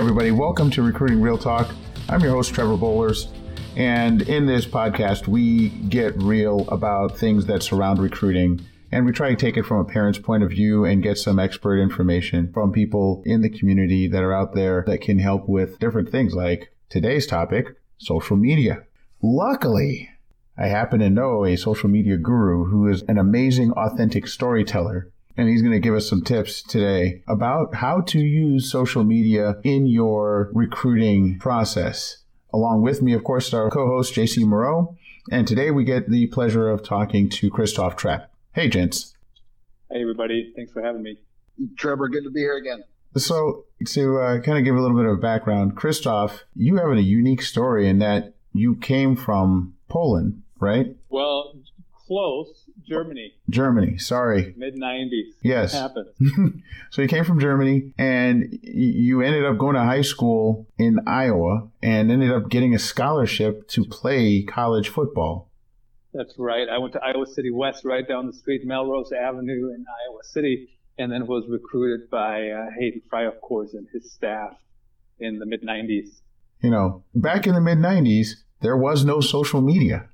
Everybody, welcome to Recruiting Real Talk. I'm your host, Trevor Bowlers. And in this podcast, we get real about things that surround recruiting. And we try to take it from a parent's point of view and get some expert information from people in the community that are out there that can help with different things like today's topic social media. Luckily, I happen to know a social media guru who is an amazing, authentic storyteller and he's going to give us some tips today about how to use social media in your recruiting process. Along with me, of course, our co-host JC Moreau, and today we get the pleasure of talking to Christoph Trapp. Hey, gents. Hey, everybody. Thanks for having me. Trevor, good to be here again. So, to uh, kind of give a little bit of background, Christoph, you have a unique story in that you came from Poland, right? Well, close. Germany. Germany, sorry. Mid 90s. Yes. Happened. so you came from Germany and you ended up going to high school in Iowa and ended up getting a scholarship to play college football. That's right. I went to Iowa City West, right down the street, Melrose Avenue in Iowa City, and then was recruited by uh, Hayden Fry, of course, and his staff in the mid 90s. You know, back in the mid 90s, there was no social media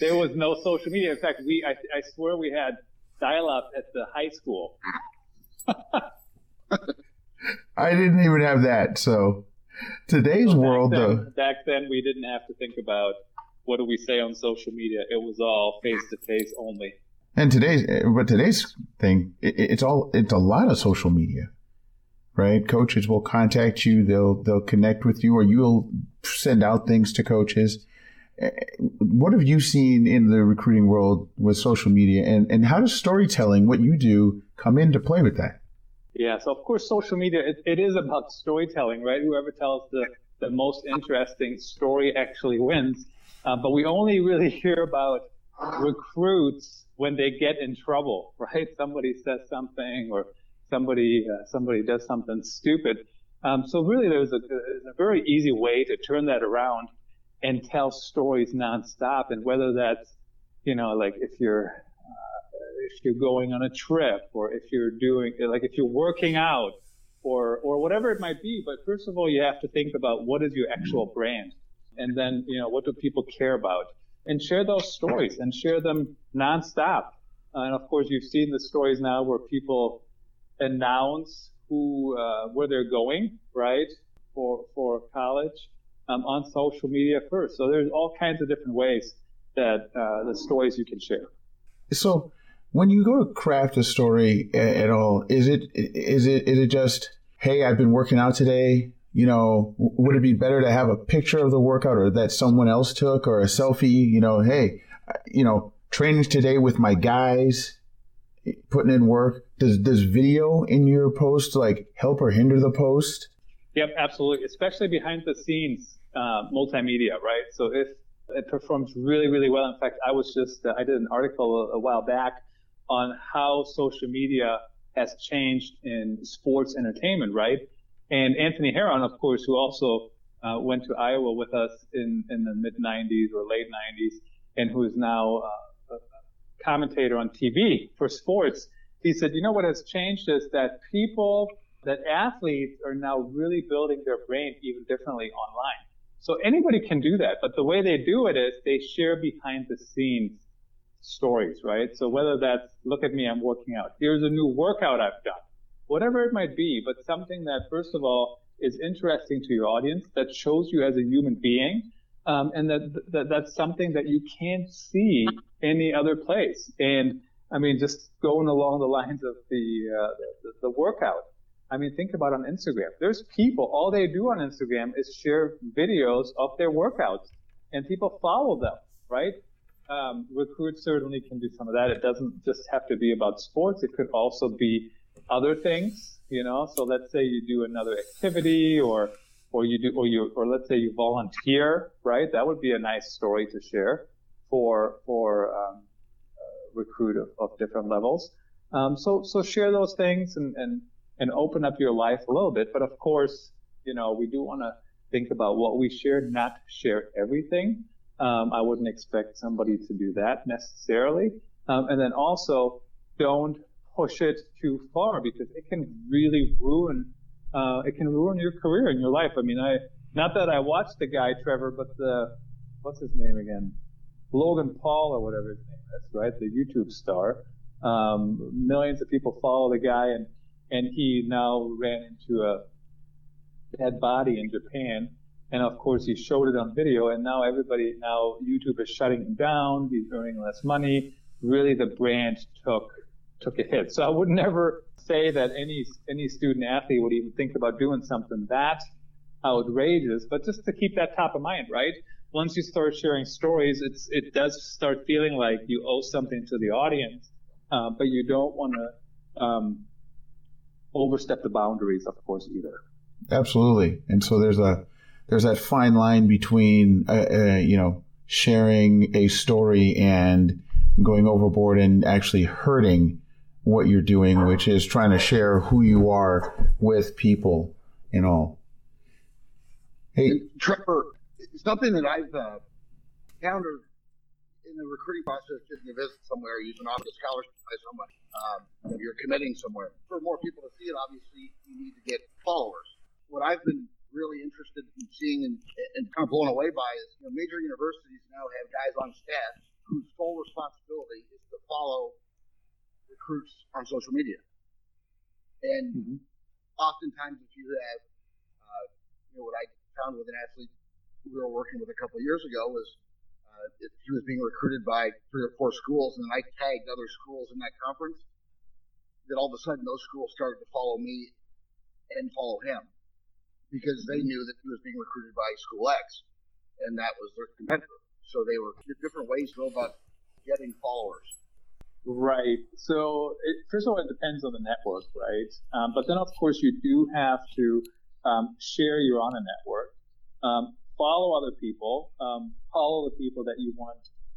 there was no social media. In fact, we I, I swear we had dial-up at the high school. I didn't even have that. So today's world, then, though. Back then, we didn't have to think about what do we say on social media. It was all face to face only. And today's, but today's thing, it, it's all, it's a lot of social media, right? Coaches will contact you. They'll, they'll connect with you or you'll send out things to coaches what have you seen in the recruiting world with social media? And, and how does storytelling what you do come into play with that? Yeah so of course social media it, it is about storytelling right? Whoever tells the, the most interesting story actually wins. Uh, but we only really hear about recruits when they get in trouble right? Somebody says something or somebody uh, somebody does something stupid. Um, so really there's a, a very easy way to turn that around and tell stories nonstop. And whether that's, you know, like if you're, uh, if you're going on a trip or if you're doing, like if you're working out or, or whatever it might be. But first of all, you have to think about what is your actual brand? And then, you know, what do people care about? And share those stories and share them nonstop. And of course, you've seen the stories now where people announce who, uh, where they're going, right? For, for college um, on social media first. So there's all kinds of different ways that uh, the stories you can share. So when you go to craft a story at all, is it is it is it just hey I've been working out today? You know, would it be better to have a picture of the workout or that someone else took or a selfie? You know, hey, you know, training today with my guys, putting in work. Does does video in your post like help or hinder the post? Yep, absolutely. Especially behind the scenes uh, multimedia, right? So if it performs really, really well. In fact, I was just uh, I did an article a, a, while back on how social media has changed in sports entertainment, right? And Anthony Herron, of course, who also uh, went to Iowa with us in in the mid '90s or late '90s, and who is now uh, a commentator on TV for sports. He said, you know what has changed is that people, that athletes are now really building their brain even differently online. So anybody can do that, but the way they do it is they share behind the scenes stories, right? So whether that's, look at me, I'm working out. Here's a new workout I've done. Whatever it might be, but something that first of all is interesting to your audience, that shows you as a human being, um, and that, that that's something that you can't see any other place. And I mean, just going along the lines of the, uh, the, the workout. I mean, think about on Instagram. There's people, all they do on Instagram is share videos of their workouts and people follow them, right? Um, recruits certainly can do some of that. It doesn't just have to be about sports. It could also be other things, you know. So let's say you do another activity or, or you do, or you, or let's say you volunteer, right? That would be a nice story to share for, for, um, recruit of, of different levels. Um, so, so share those things and, and, and open up your life a little bit. But of course, you know, we do want to think about what we share, not share everything. Um, I wouldn't expect somebody to do that necessarily. Um, and then also don't push it too far because it can really ruin uh, it can ruin your career and your life. I mean, I not that I watched the guy Trevor, but the what's his name again, Logan Paul or whatever his name is, right? The YouTube star. Um, millions of people follow the guy, and and he now ran into a dead body in Japan. And of course, he showed it on video, and now everybody, now YouTube is shutting him down. He's earning less money. Really, the brand took took a hit. So I would never say that any any student athlete would even think about doing something that outrageous, but just to keep that top of mind, right? Once you start sharing stories, it's it does start feeling like you owe something to the audience, uh, but you don't want to um, overstep the boundaries, of course, either. Absolutely, and so there's a there's that fine line between uh, uh, you know sharing a story and going overboard and actually hurting what you're doing, which is trying to share who you are with people and all. Hey, and Trevor, something that I've uh, encountered in the recruiting process, just to visit somewhere, you an office scholarship by someone, um, you're committing somewhere. For more people to see it, obviously, you need to get followers. What I've been really interested in seeing and, and kind of blown away by is you know, major universities now have guys on staff whose sole responsibility is to follow recruits on social media. And mm-hmm. oftentimes, if you have, uh, you know, what I found with an athlete we were working with a couple of years ago was he was being recruited by three or four schools, and then I tagged other schools in that conference. That all of a sudden those schools started to follow me and follow him because they knew that he was being recruited by school X, and that was their competitor. So they were different ways to go about getting followers. Right. So it, first of all, it depends on the network, right? Um, but then, of course, you do have to um, share you're on a network, um, follow other people, um, follow the people that you want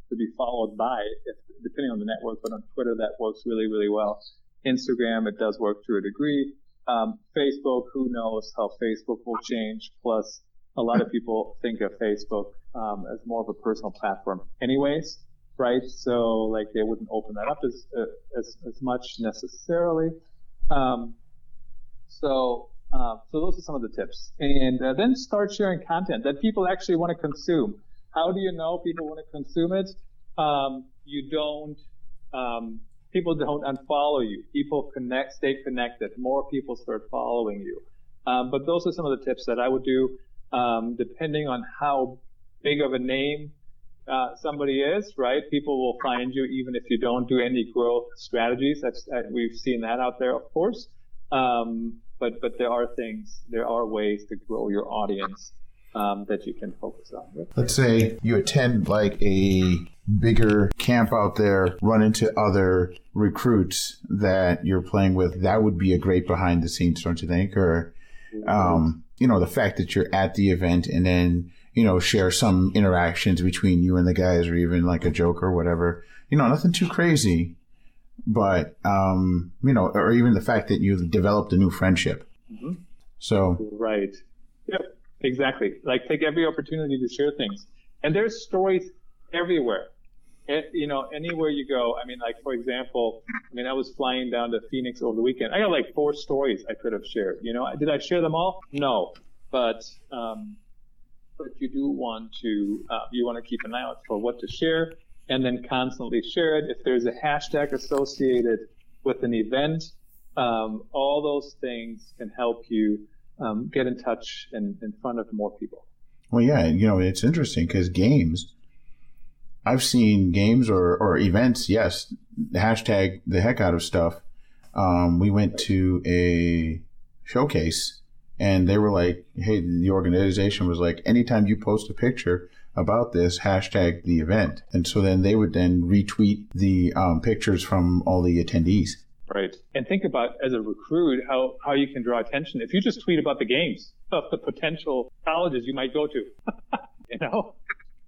to be followed by, if, depending on the network. But on Twitter, that works really, really well. Instagram, it does work to a degree. Um, Facebook, who knows how Facebook will change. Plus, a lot of people think of Facebook um, as more of a personal platform, anyways right? So like they wouldn't open that up as uh, as, as much necessarily. Um, so uh, so those are some of the tips, and uh, then start sharing content that people actually want to consume. How do you know people want to consume it? Um, you don't. Um, people don't unfollow you. People connect, stay connected. More people start following you. Um, but those are some of the tips that I would do, um, depending on how big of a name uh, somebody is, right? People will find you even if you don't do any growth strategies. That's uh, we've seen that out there, of course. Um, but but there are things, there are ways to grow your audience um, that you can focus on. Let's say you attend like a bigger camp out there, run into other recruits that you're playing with. That would be a great behind the scenes, don't you think? Or um, you know, the fact that you're at the event and then you know, share some interactions between you and the guys or even like a joke or whatever. You know, nothing too crazy, but, um, you know, or even the fact that you've developed a new friendship. Mm-hmm. So. Right. Yep. Exactly. Like take every opportunity to share things. And there's stories everywhere. It, you know, anywhere you go. I mean, like for example, I mean, I was flying down to Phoenix over the weekend. I got like four stories I could have shared. You know, did I share them all? No, but um, but you do want to uh, you want to keep an eye out for what to share and then constantly share it. If there's a hashtag associated with an event, um, all those things can help you um, get in touch and in front of more people. Well, yeah, you know, it's interesting because games, I've seen games or, or events, yes, hashtag the heck out of stuff. Um, we went to a showcase and they were like, "Hey, the organization was like, anytime you post a picture about this, hashtag the event." And so then they would then retweet the um, pictures from all the attendees. Right, and think about as a recruit how how you can draw attention if you just tweet about the games of the potential colleges you might go to. you know.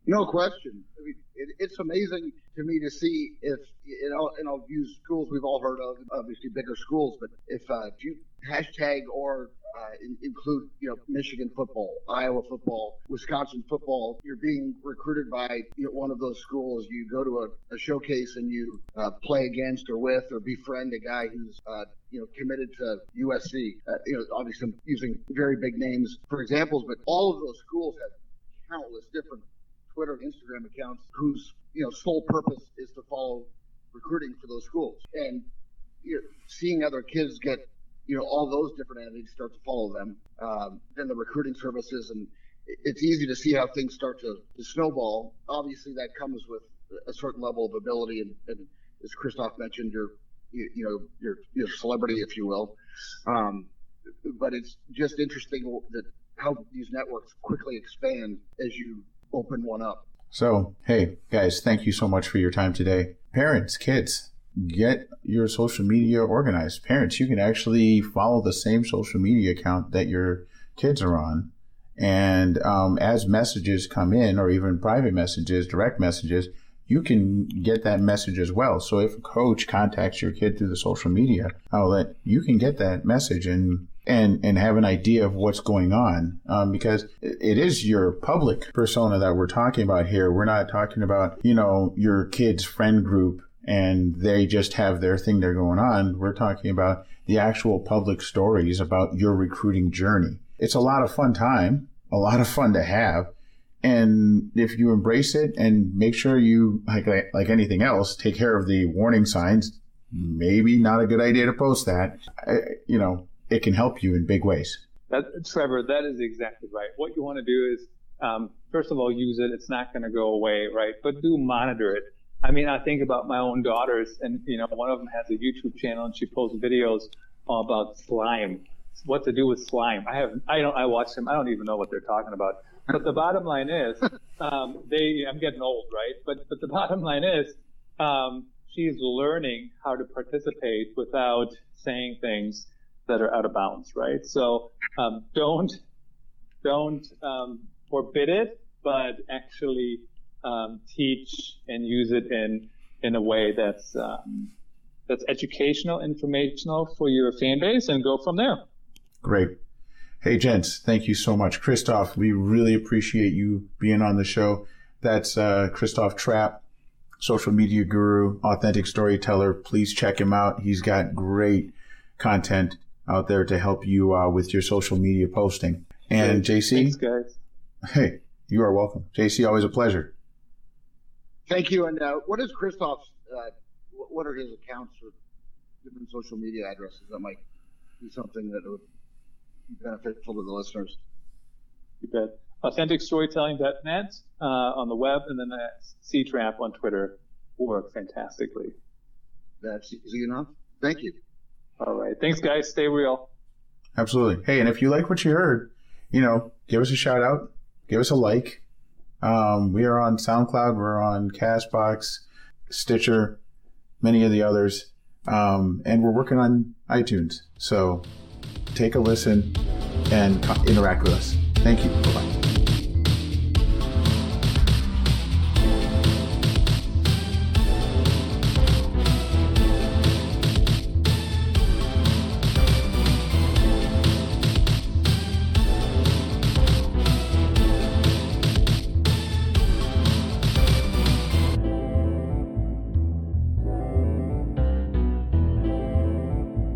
No question. I mean, it, it's amazing to me to see if you know, and I'll use schools we've all heard of, obviously bigger schools, but if, uh, you hashtag or uh, in, include you know Michigan football, Iowa football, Wisconsin football. You're being recruited by you know, one of those schools. You go to a, a showcase and you uh, play against or with or befriend a guy who's uh, you know committed to USC. Uh, you know, obviously using very big names for examples, but all of those schools have countless different Twitter and Instagram accounts whose you know sole purpose is to follow recruiting for those schools. And you know, seeing other kids get you know all those different entities start to follow them um, then the recruiting services and it's easy to see how things start to, to snowball. Obviously that comes with a certain level of ability and, and as christoph mentioned your you, you know your your celebrity if you will. Um, but it's just interesting that how these networks quickly expand as you open one up. So, hey, guys, thank you so much for your time today. Parents, kids, get your social media organized. Parents, you can actually follow the same social media account that your kids are on. And um, as messages come in, or even private messages, direct messages, you can get that message as well. So if a coach contacts your kid through the social media outlet, you can get that message and and and have an idea of what's going on um, because it is your public persona that we're talking about here. We're not talking about you know your kid's friend group and they just have their thing they're going on. We're talking about the actual public stories about your recruiting journey. It's a lot of fun time, a lot of fun to have. And if you embrace it and make sure you, like, like anything else, take care of the warning signs, maybe not a good idea to post that. I, you know, it can help you in big ways. That, Trevor, that is exactly right. What you want to do is, um, first of all, use it. It's not going to go away, right? But do monitor it. I mean, I think about my own daughters, and you know, one of them has a YouTube channel, and she posts videos about slime, what to do with slime. I have, I don't, I watch them. I don't even know what they're talking about. But the bottom line is, um, they, I'm getting old, right? But but the bottom line is, um, she's learning how to participate without saying things that are out of bounds, right? So um, don't don't um, forbid it, but actually um, teach and use it in in a way that's um, that's educational, informational for your fan base, and go from there. Great. Hey, gents, thank you so much. Christoph, we really appreciate you being on the show. That's uh, Christoph Trapp, social media guru, authentic storyteller. Please check him out. He's got great content out there to help you uh, with your social media posting. And JC, thanks, guys. Hey, you are welcome. JC, always a pleasure. Thank you. And uh, what is Christoph's? Uh, what are his accounts or different social media addresses that might be something that would be beneficial to the listeners? You bet. AuthenticStorytelling.net uh, on the web, and then C-Trapp on Twitter work fantastically. That's easy enough. Thank you. All right. Thanks, guys. Stay real. Absolutely. Hey, and if you like what you heard, you know, give us a shout out, give us a like. Um, we are on SoundCloud, we're on Castbox, Stitcher, many of the others, um, and we're working on iTunes. So take a listen and interact with us. Thank you. Bye bye.